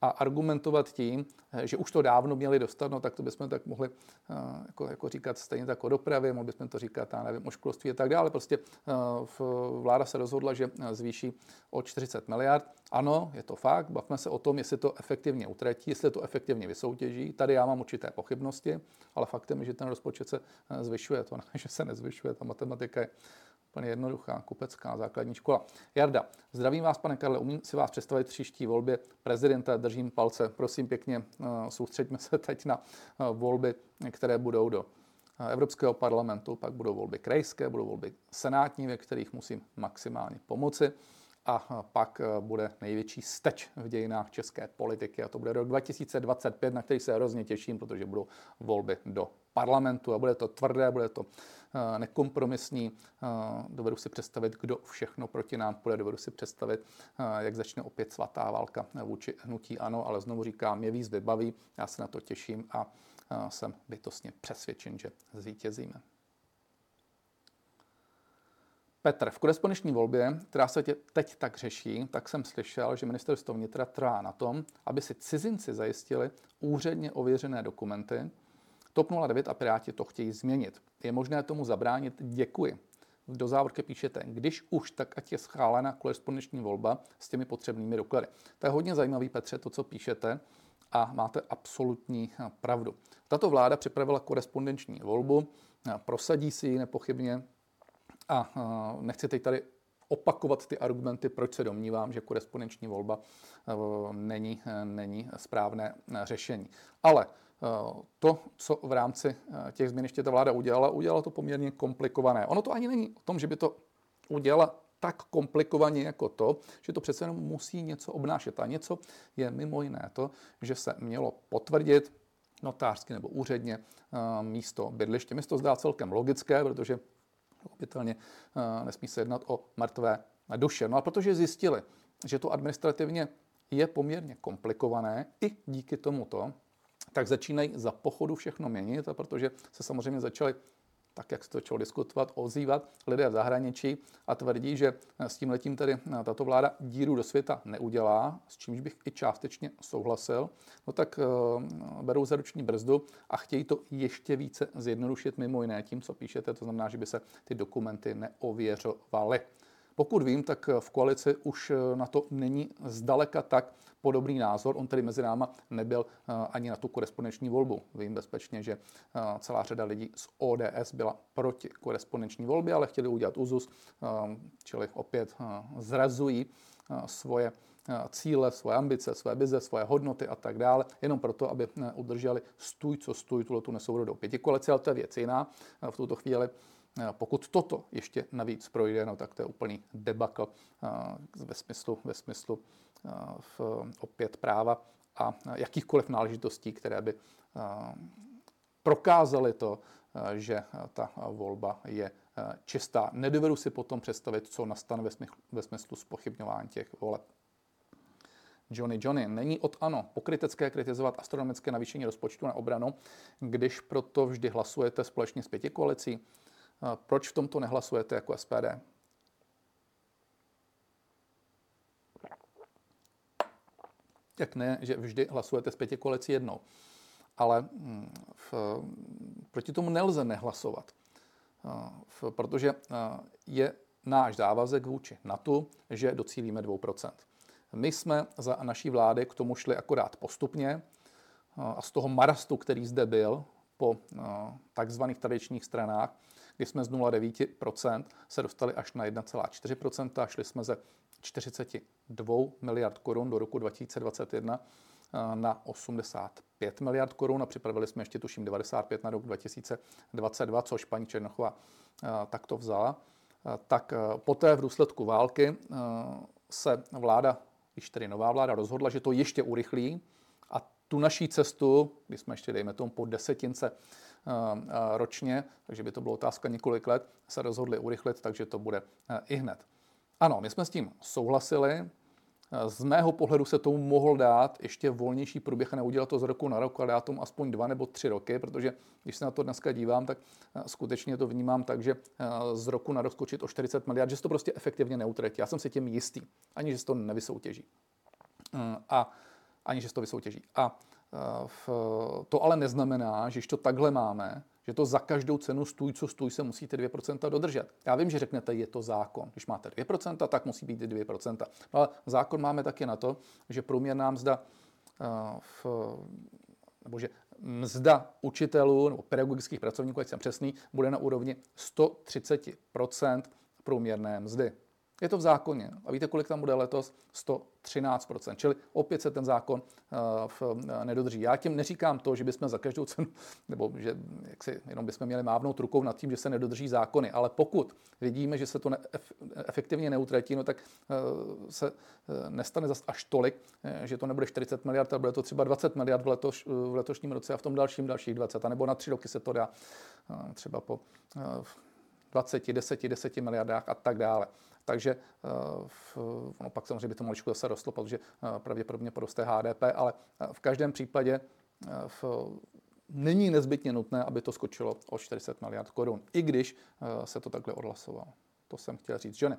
a argumentovat tím, že už to dávno měli dostat, no tak to bychom tak mohli eh, jako, jako říkat stejně tak o dopravě, mohli bychom to říkat, já nevím, o školství a tak dále. Prostě eh, vláda se rozhodla, že zvýší o 40 miliard. Ano, je to fakt, bavme se o tom, jestli to efektivně utratí, jestli to efektivně vysoutěží. Tady já mám určité pochybnosti, ale faktem je, že ten rozpočet se eh, zvyšuje, to ne, že se nezvyšuje, ta matematika je Úplně jednoduchá kupecká základní škola. Jarda, zdravím vás, pane Karle, umím si vás představit příští volbě prezidenta, držím palce. Prosím pěkně, soustřeďme se teď na volby, které budou do Evropského parlamentu, pak budou volby krajské, budou volby senátní, ve kterých musím maximálně pomoci a pak eh, bude největší steč v dějinách české politiky a to bude rok 2025, na který se hrozně těším, protože budou volby do parlamentu a bude to tvrdé, bude to eh, nekompromisní. Eh, dovedu si představit, kdo všechno proti nám půjde, dovedu si představit, jak začne opět svatá válka vůči hnutí ano, ale znovu říkám, mě víc vybaví, já se na to těším a jsem bytostně přesvědčen, že zvítězíme. Petr, v korespondenční volbě, která se teď tak řeší, tak jsem slyšel, že ministerstvo vnitra trvá na tom, aby si cizinci zajistili úředně ověřené dokumenty. TOP 09 a Piráti to chtějí změnit. Je možné tomu zabránit? Děkuji. Do závorky píšete, když už, tak ať je schválena korespondenční volba s těmi potřebnými doklady. To je hodně zajímavý, Petře, to, co píšete a máte absolutní pravdu. Tato vláda připravila korespondenční volbu, prosadí si ji nepochybně, a nechci teď tady opakovat ty argumenty, proč se domnívám, že korespondenční volba e, není, e, není správné e, řešení. Ale to, co v rámci těch změn ještě ta vláda udělala, udělala to poměrně komplikované. Ono to ani není o tom, že by to udělala tak komplikovaně jako to, že to přece jenom musí něco obnášet. A něco je mimo jiné to, že se mělo potvrdit notářsky nebo úředně místo bydliště. Mně to zdá celkem logické, protože pochopitelně eh, nesmí se jednat o mrtvé duše. No a protože zjistili, že to administrativně je poměrně komplikované i díky tomuto, tak začínají za pochodu všechno měnit a protože se samozřejmě začali tak jak se to začalo diskutovat, ozývat lidé v zahraničí a tvrdí, že s tím letím tedy tato vláda díru do světa neudělá, s čímž bych i částečně souhlasil, no tak uh, berou za ruční brzdu a chtějí to ještě více zjednodušit mimo jiné tím, co píšete, to znamená, že by se ty dokumenty neověřovaly. Pokud vím, tak v koalici už na to není zdaleka tak podobný názor. On tedy mezi náma nebyl eh, ani na tu korespondenční volbu. Vím bezpečně, že eh, celá řada lidí z ODS byla proti korespondenční volbě, ale chtěli udělat úzus, eh, čili opět zrazují svoje cíle, svoje ambice, své vize, svoje hodnoty a tak dále, jenom proto, aby udrželi stůj, co stůj, tuhle tu nesourodou pěti koalici, ale to je věc jiná v tuto chvíli. Pokud toto ještě navíc projde, no tak to je úplný debakl ve smyslu, ve smyslu v opět práva a jakýchkoliv náležitostí, které by prokázaly to, že ta volba je čistá. Nedovedu si potom představit, co nastane ve smyslu, ve smyslu spochybňování těch voleb. Johnny Johnny, není od ANO pokrytecké kritizovat astronomické navýšení rozpočtu na obranu, když proto vždy hlasujete společně s pěti koalicí. Proč v tomto nehlasujete jako SPD? Jak ne, že vždy hlasujete s pěti koalicí jednou. Ale hm, v, proti tomu nelze nehlasovat, v, protože je náš závazek vůči NATO, že docílíme 2%. My jsme za naší vlády k tomu šli akorát postupně a z toho marastu, který zde byl po takzvaných tradičních stranách, kdy jsme z 0,9% se dostali až na 1,4% a šli jsme ze 42 miliard korun do roku 2021 eh, na 85 miliard korun a připravili jsme ještě tuším 95 na rok 2022, což paní Černochová eh, takto vzala. Eh, tak poté v důsledku války se vláda, již tedy nová vláda, rozhodla, že to ještě urychlí a tu naší cestu, kdy jsme ještě, dejme tomu, po desetince ročně, takže by to bylo otázka několik let, se rozhodli urychlit, takže to bude i hned. Ano, my jsme s tím souhlasili. Z mého pohledu se tomu mohl dát ještě volnější průběh a neudělat to z roku na rok, ale dát tomu aspoň dva nebo tři roky, protože když se na to dneska dívám, tak eh, skutečně to vnímám tak, že z roku na rok skočit o 40 miliard, že se to prostě efektivně neutratí. Já jsem si tím jistý, ani že se to nevysoutěží. A ani že se to vysoutěží. A to ale neznamená, že to takhle máme, že to za každou cenu stůj, co stůj, se musíte 2% dodržet. Já vím, že řeknete, je to zákon. Když máte 2%, tak musí být 2%. Ale zákon máme taky na to, že průměrná mzda uh, v, nebo že mzda učitelů nebo pedagogických pracovníků, ať jsem přesný, bude na úrovni 130% průměrné mzdy. Je to v zákoně. A víte, kolik tam bude letos? 113%. Čili opět se ten zákon uh, nedodrží. Já tím neříkám to, že bychom za každou cenu, nebo že jak si, jenom bychom měli mávnout rukou nad tím, že se nedodrží zákony. Ale pokud vidíme, že se to ne, efektivně neutratí, no tak uh, se uh, nestane zase až tolik, že to nebude 40 miliard, ale bude to třeba 20 miliard v, letoš, v letošním roce a v tom dalším dalších 20, a nebo na tři roky se to dá třeba po 20, 10, 10 miliardách a tak dále. Takže eh, no pak samozřejmě by to maličku zase rostlo, protože eh, pravděpodobně poroste HDP, ale eh, v každém případě v, není nezbytně nutné, aby to skočilo o 40 miliard korun, i když se to takhle odhlasovalo. To jsem chtěl říct, že ne.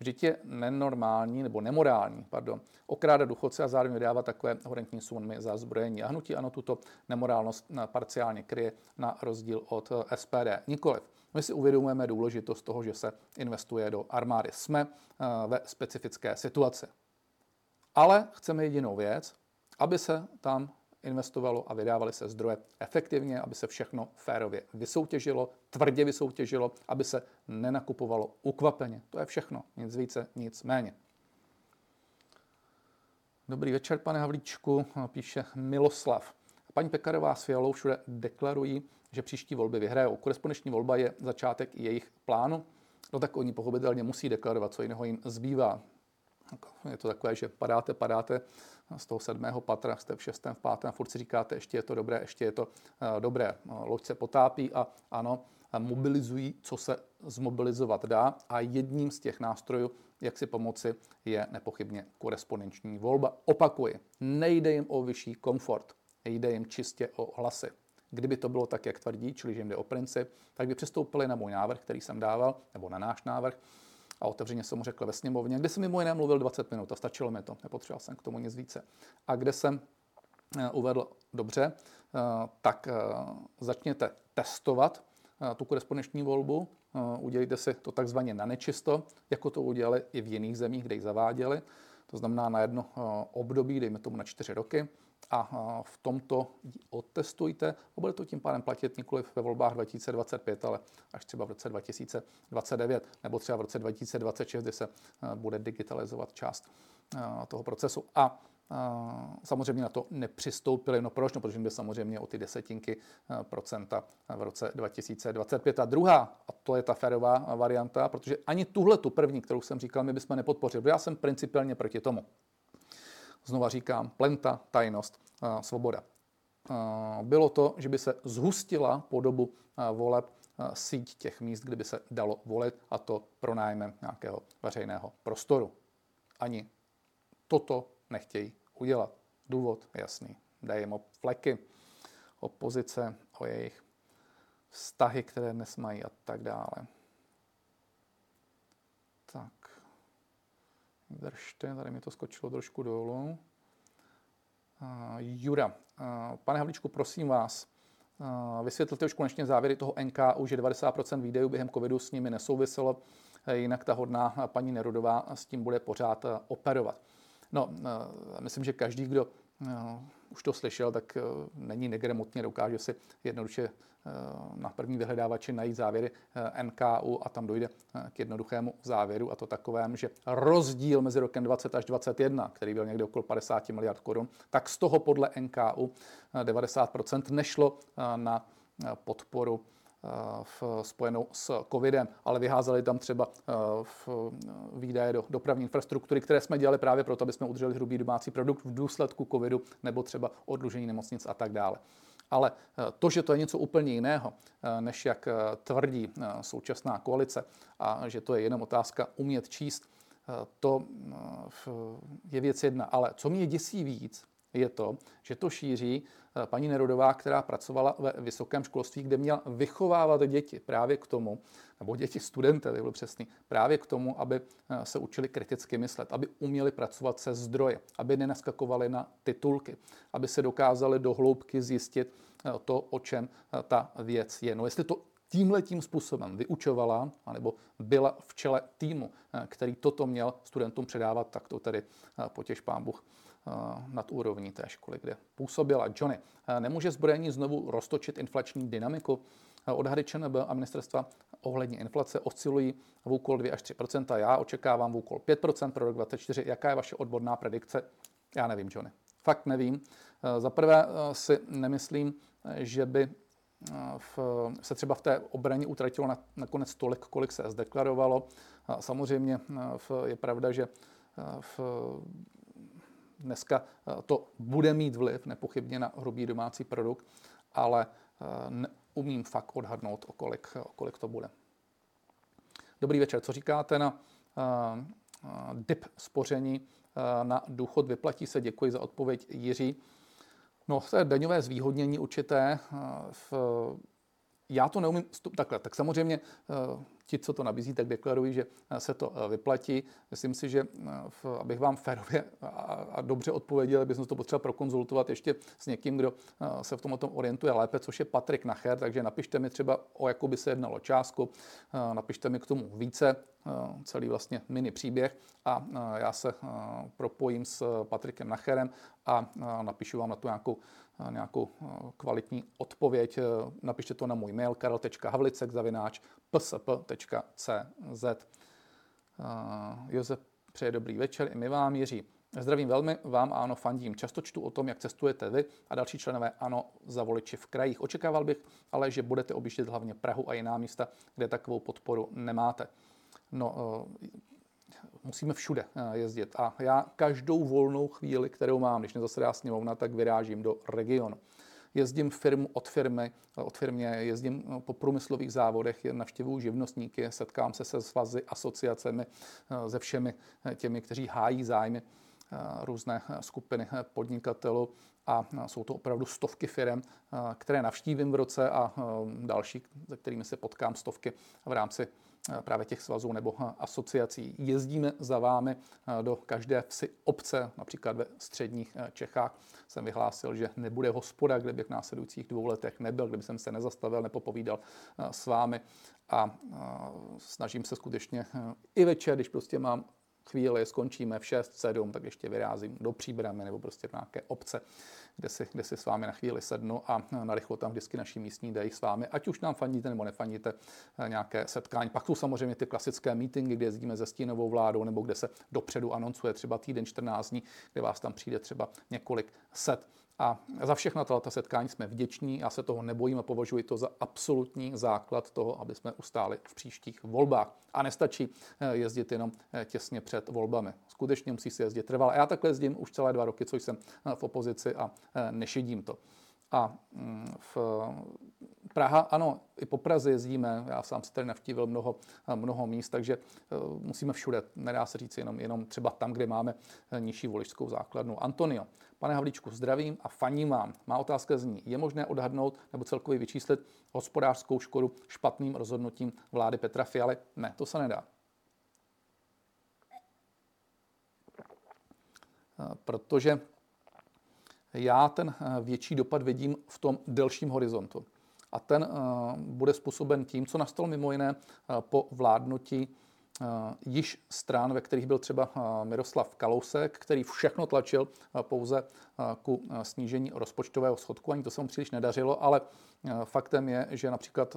Vždyť je nenormální nebo nemorální, pardon, okrádat důchodce a zároveň vydávat takové horentní sumy za zbrojení. A hnutí ano tuto nemorálnost parciálně kryje na rozdíl od SPD. Nikoliv. My si uvědomujeme důležitost toho, že se investuje do armády. Jsme eh, ve specifické situaci. Ale chceme jedinou věc, aby se tam investovalo a vydávaly se zdroje efektivně, aby se všechno férově vysoutěžilo, tvrdě vysoutěžilo, aby se nenakupovalo ukvapeně. To je všechno, nic více, nic méně. Dobrý večer, pane Havlíčku, píše Miloslav. Paní Pekarová s Fialou všude deklarují, že příští volby vyhrajou. Korespondenční volba je začátek jejich plánu, no tak oni pochopitelně musí deklarovat, co jiného jim zbývá. Je to takové, že padáte, padáte z toho sedmého patra, jste v šestém, v pátém, furt si říkáte, ještě je to dobré, ještě je to uh, dobré. Loď se potápí a ano, mobilizují, co se zmobilizovat dá a jedním z těch nástrojů, jak si pomoci, je nepochybně korespondenční volba. Opakuji, nejde jim o vyšší komfort, jde jim čistě o hlasy. Kdyby to bylo tak, jak tvrdí, čili že jim jde o princip, tak by přistoupili na můj návrh, který jsem dával, nebo na náš návrh, a otevřeně jsem mu řekl ve sněmovně, kde jsem mimo jiné mluvil 20 minut a stačilo mi to, nepotřeboval jsem k tomu nic více. A kde jsem eh, uvedl dobře, eh, tak eh, začněte testovat tu korespondenční volbu, udělejte si to takzvaně na nečisto, jako to udělali i v jiných zemích, kde ji zaváděli, to znamená na jedno období, dejme tomu na čtyři roky, a v tomto odtestujte a bude to tím pádem platit nikoli ve volbách 2025, ale až třeba v roce 2029 nebo třeba v roce 2026, kdy se bude digitalizovat část toho procesu. A samozřejmě na to nepřistoupili. No proč? No, protože jde samozřejmě o ty desetinky procenta v roce 2025. A druhá, a to je ta férová varianta, protože ani tuhle tu první, kterou jsem říkal, my bychom nepodpořili. Já jsem principiálně proti tomu. Znova říkám, plenta, tajnost, svoboda. Bylo to, že by se zhustila po dobu voleb síť těch míst, kde by se dalo volit, a to pronájmem nějakého veřejného prostoru. Ani toto nechtějí udělat. Důvod jasný. Dají jim o fleky, o pozice, o jejich vztahy, které dnes mají a tak dále. Tak. Držte, tady mi to skočilo trošku dolů. Uh, Jura, uh, pane Havlíčku, prosím vás, uh, vysvětlte už konečně závěry toho NKU, že 90% výdejů během covidu s nimi nesouviselo, jinak ta hodná paní Nerudová s tím bude pořád operovat. No, myslím, že každý, kdo už to slyšel, tak eh, není negremotně, dokáže si jednoduše eh, na první vyhledávači najít závěry eh, NKU a tam dojde k jednoduchému závěru a to takovém, že rozdíl mezi rokem 20 až 21, který byl někde okolo 50 miliard korun, tak z toho podle NKU 90% nešlo na podporu v, spojenou s covidem, ale vyházeli tam třeba v výdaje do dopravní infrastruktury, které jsme dělali právě proto, aby jsme udrželi hrubý domácí produkt v důsledku covidu nebo třeba odlužení nemocnic a tak dále. Ale to, že to je něco úplně jiného, než jak tvrdí současná koalice a že to je jenom otázka umět číst, to je věc jedna. Ale co mě děsí víc, je to, že to šíří eh, paní Nerudová, která pracovala ve vysokém školství, kde měla vychovávat děti právě k tomu, nebo děti studenty, to byl přesný, právě k tomu, aby eh, se učili kriticky myslet, aby uměli pracovat se zdroje, aby nenaskakovali na titulky, aby se dokázali do hloubky zjistit eh, to, o čem ta věc je. No jestli to tímhle tím způsobem vyučovala, anebo byla v čele týmu, který toto měl studentům předávat, tak to tedy potěž pán Bůh nad úrovní té školy, kde působila. Johnny, nemůže zbrojení znovu roztočit inflační dynamiku? Odhady ČNB a ministerstva ohledně inflace oscilují v úkol 2 až 3% Já očekávám v úkol 5% pro rok 2024. Jaká je vaše odborná predikce? Já nevím, Johnny. Fakt nevím. Za prvé si nemyslím, že by v, se třeba v té obraně utratilo na, nakonec tolik, kolik se zdeklarovalo. Samozřejmě v, je pravda, že v, dneska to bude mít vliv nepochybně na hrubý domácí produkt, ale umím fakt odhadnout, o kolik, o kolik to bude. Dobrý večer, co říkáte na dip spoření na důchod? Vyplatí se, děkuji za odpověď Jiří. No, to je daňové zvýhodnění určité. V, já to neumím takhle. Tak samozřejmě ti, co to nabízí, tak deklarují, že eh, se to eh, vyplatí. Myslím si, že eh, abych vám férově a dobře odpověděl, bych to potřeba prokonzultovat ještě s někým, kdo se v tom orientuje lépe, což je Patrik Nacher, takže napište mi třeba, o jakou by se jednalo částku, napište mi k tomu více, celý vlastně mini příběh a já se propojím s Patrikem Nacherem a napíšu vám na tu nějakou nějakou kvalitní odpověď. Napište to na můj mail karel.havlicek psp.cz. Josef přeje dobrý večer, i my vám, Jiří. Zdravím velmi, vám ano, fandím. Často čtu o tom, jak cestujete vy a další členové ano za voliči v krajích. Očekával bych ale, že budete objíždět hlavně Prahu a jiná místa, kde takovou podporu nemáte. No, musíme všude eh, jezdit. A já každou volnou chvíli, kterou mám, když nezasedá sněmovna, tak vyrážím do regionu. Jezdím firmu od firmy, eh, od firmě, jezdím eh, po průmyslových závodech, navštěvuju živnostníky, setkám se se svazy, asociacemi, se všemi těmi, kteří hájí zájmy různé skupiny podnikatelů. A jsou to opravdu stovky firm, které navštívím v roce a další, se kterými se potkám stovky v rámci právě těch svazů nebo asociací. Jezdíme za vámi do každé vsi obce, například ve středních Čechách. Jsem vyhlásil, že nebude hospoda, kde bych v následujících dvou letech nebyl, kdyby jsem se nezastavil, nepopovídal s vámi a snažím se skutečně i večer, když prostě mám chvíli, skončíme v 6, 7, tak ještě vyrázím do Příbramy nebo prostě v nějaké obce, kde si, kde si s vámi na chvíli sednu a narychlo tam vždycky naší místní dají s vámi, ať už nám fandíte nebo nefandíte eh, nějaké setkání. Pak jsou samozřejmě ty klasické meetingy, kde jezdíme se stínovou vládou nebo kde se dopředu anoncuje třeba týden 14 dní, kde vás tam přijde třeba několik set. A za všechna tato setkání jsme vděční, já se toho nebojím a považuji to za absolutní základ toho, aby jsme ustáli v příštích volbách. A nestačí eh, jezdit jenom eh, těsně před volbami. Skutečně musí se jezdit trvale. Já takhle jezdím už celé dva roky, co jsem eh, v opozici a nešidím to. A mm, v Praha, ano, i po Praze jezdíme, já sám si tady navštívil mnoho, mnoho míst, takže musíme všude, nedá se říct jenom, jenom třeba tam, kde máme nižší voličskou základnu. Antonio, pane Havlíčku, zdravím a faním vám. Má otázka zní, je možné odhadnout nebo celkově vyčíslit hospodářskou škodu špatným rozhodnutím vlády Petra Fialy? Ne, to se nedá. Protože já ten eh, větší dopad vidím v tom delším horizontu. A ten eh, bude způsoben tím, co nastalo mimo jiné eh, po vládnutí již stran, ve kterých byl třeba Miroslav Kalousek, který všechno tlačil pouze ku snížení rozpočtového schodku. Ani to se mu příliš nedařilo, ale faktem je, že například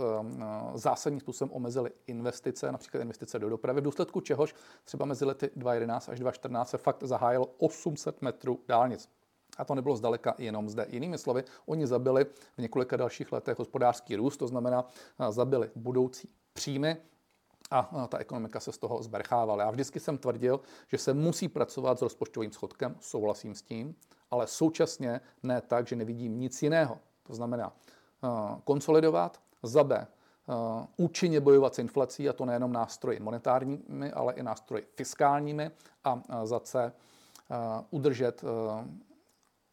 zásadním způsobem omezili investice, například investice do dopravy, v důsledku čehož třeba mezi lety 2011 až 2014 se fakt zahájilo 800 metrů dálnic. A to nebylo zdaleka jenom zde. Jinými slovy, oni zabili v několika dalších letech hospodářský růst, to znamená, zabili budoucí příjmy, a ta ekonomika se z toho zberchávala. Já vždycky jsem tvrdil, že se musí pracovat s rozpočtovým schodkem, souhlasím s tím, ale současně ne tak, že nevidím nic jiného. To znamená konsolidovat, za B, účinně bojovat s inflací, a to nejenom nástroji monetárními, ale i nástroji fiskálními, a za C udržet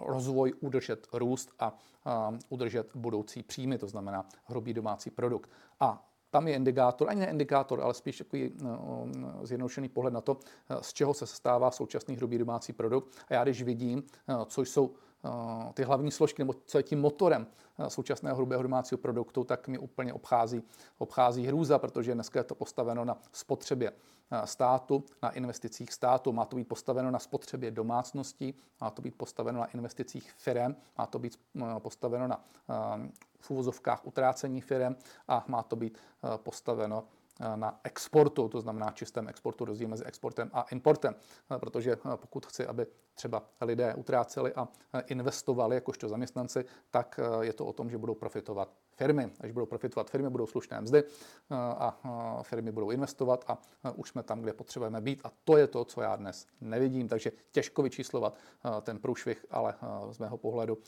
rozvoj, udržet růst a, udržet budoucí příjmy, to znamená hrubý domácí produkt. A tam je indikátor, ani ne indikátor, ale spíš takový no, zjednodušený pohled na to, z čeho se stává současný hrubý domácí produkt. A já když vidím, co jsou ty hlavní složky, nebo co je tím motorem současného hrubého domácího produktu, tak mi úplně obchází, obchází hrůza, protože dneska je to postaveno na spotřebě státu, na investicích státu, má to být postaveno na spotřebě domácností, má to být postaveno na investicích firm, má to být postaveno na v úvozovkách utrácení firm a má to být postaveno Eh, na exportu, to znamená čistém exportu, rozdíl mezi exportem a importem. Eh, protože eh, pokud chci, aby třeba lidé utráceli a investovali jakožto zaměstnanci, tak je to o tom, že budou profitovat firmy. Až budou profitovat firmy, budou slušné mzdy a firmy budou investovat a už jsme tam, kde potřebujeme být. A to je to, co já dnes nevidím. Takže těžko vyčíslovat ten průšvih, ale z mého pohledu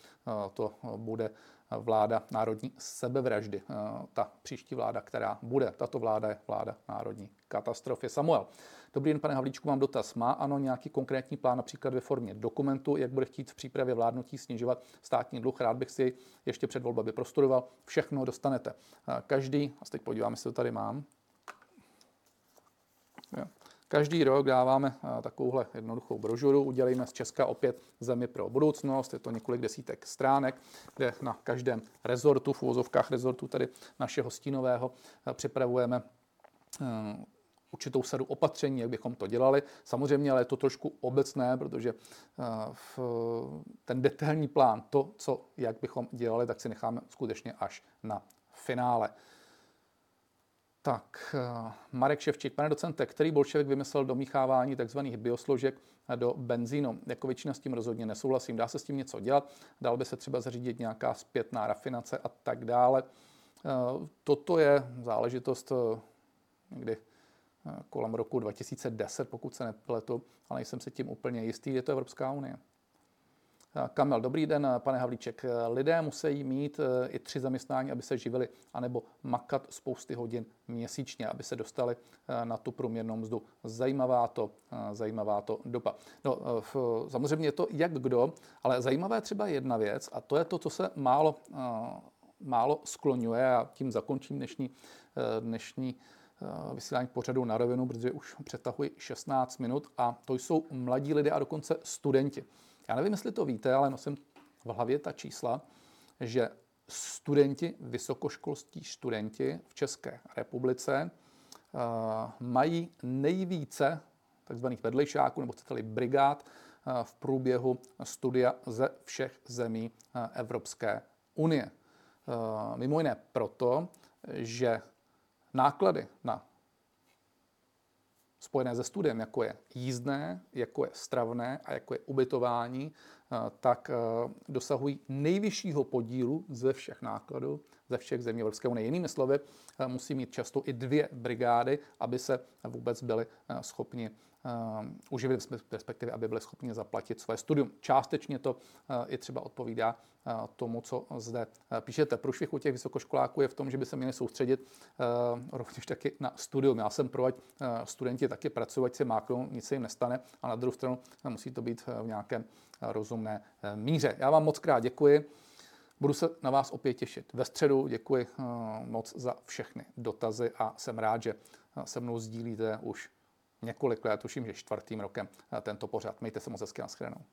to bude vláda národní sebevraždy. Eh, ta příští vláda, která bude, tato vláda je vláda národní katastrofy. Samuel, dobrý den, pane Havlíčku, mám dotaz. Má ano nějaký konkrétní plán, například ve formě dokumentu, jak bude chtít v přípravě vládnutí snižovat státní dluh? Rád bych si ještě před volbami prostudoval. Všechno dostanete. Každý, a teď podíváme, jestli to tady mám. Jo. Každý rok dáváme takovouhle jednoduchou brožuru, udělejme z Česka opět zemi pro budoucnost, je to několik desítek stránek, kde na každém rezortu, v úvozovkách rezortu tady našeho stínového, připravujeme určitou sadu opatření, jak bychom to dělali. Samozřejmě, ale je to trošku obecné, protože ten detailní plán, to, co, jak bychom dělali, tak si necháme skutečně až na finále. Tak, eh, Marek Ševčík, pane docente, který bolševik vymyslel domíchávání tzv. biosložek do benzínu? Jako většina s tím rozhodně nesouhlasím. Dá se s tím něco dělat, dal by se třeba zařídit nějaká zpětná rafinace a tak dále. Eh, toto je záležitost eh, někdy kolem roku 2010, pokud se nepletu, ale nejsem si tím úplně jistý, je to Evropská unie. Kamel, dobrý den, pane Havlíček. Lidé musí mít eh, i tři zaměstnání, aby se živili, anebo makat spousty hodin měsíčně, aby se dostali eh, na tu průměrnou mzdu. Zajímavá to, eh, zajímavá to doba. No, samozřejmě je to jak kdo, ale zajímavá je třeba jedna věc a to je to, co se málo, málo skloňuje a tím zakončím dnešní, dnešní vysílání pořadu na rovinu, protože už přetahuji 16 minut a to jsou mladí lidé a dokonce studenti. Já nevím, jestli to víte, ale nosím v hlavě ta čísla, že studenti, vysokoškolští studenti v České republice uh, mají nejvíce takzvaných vedlejšáků nebo chcete brigád uh, v průběhu studia ze všech zemí Evropské unie. Mimo jiné proto, že náklady na spojené se studiem, jako je jízdné, jako je stravné a jako je ubytování, eh, tak eh, dosahují nejvyššího podílu ze všech nákladů ze všech zemí Evropské unie. Jinými slovy, eh, musí mít často i dvě brigády, aby se vůbec byli schopni uživit, respektive aby byli schopni zaplatit své studium. Částečně to i třeba odpovídá tomu, co zde píšete. Průšvih u těch vysokoškoláků je v tom, že by se měli soustředit rovněž taky na studium. Já jsem pro, ať studenti taky pracují, ať si máknou, nic se jim nestane, a na druhou stranu musí to být v nějakém rozumné míře. Já vám moc krát děkuji. Budu se na vás opět těšit ve středu. Děkuji moc za všechny dotazy a jsem rád, že se mnou sdílíte už několik let, tuším, že čtvrtým rokem tento pořad. Mějte se moc hezky, nashledanou.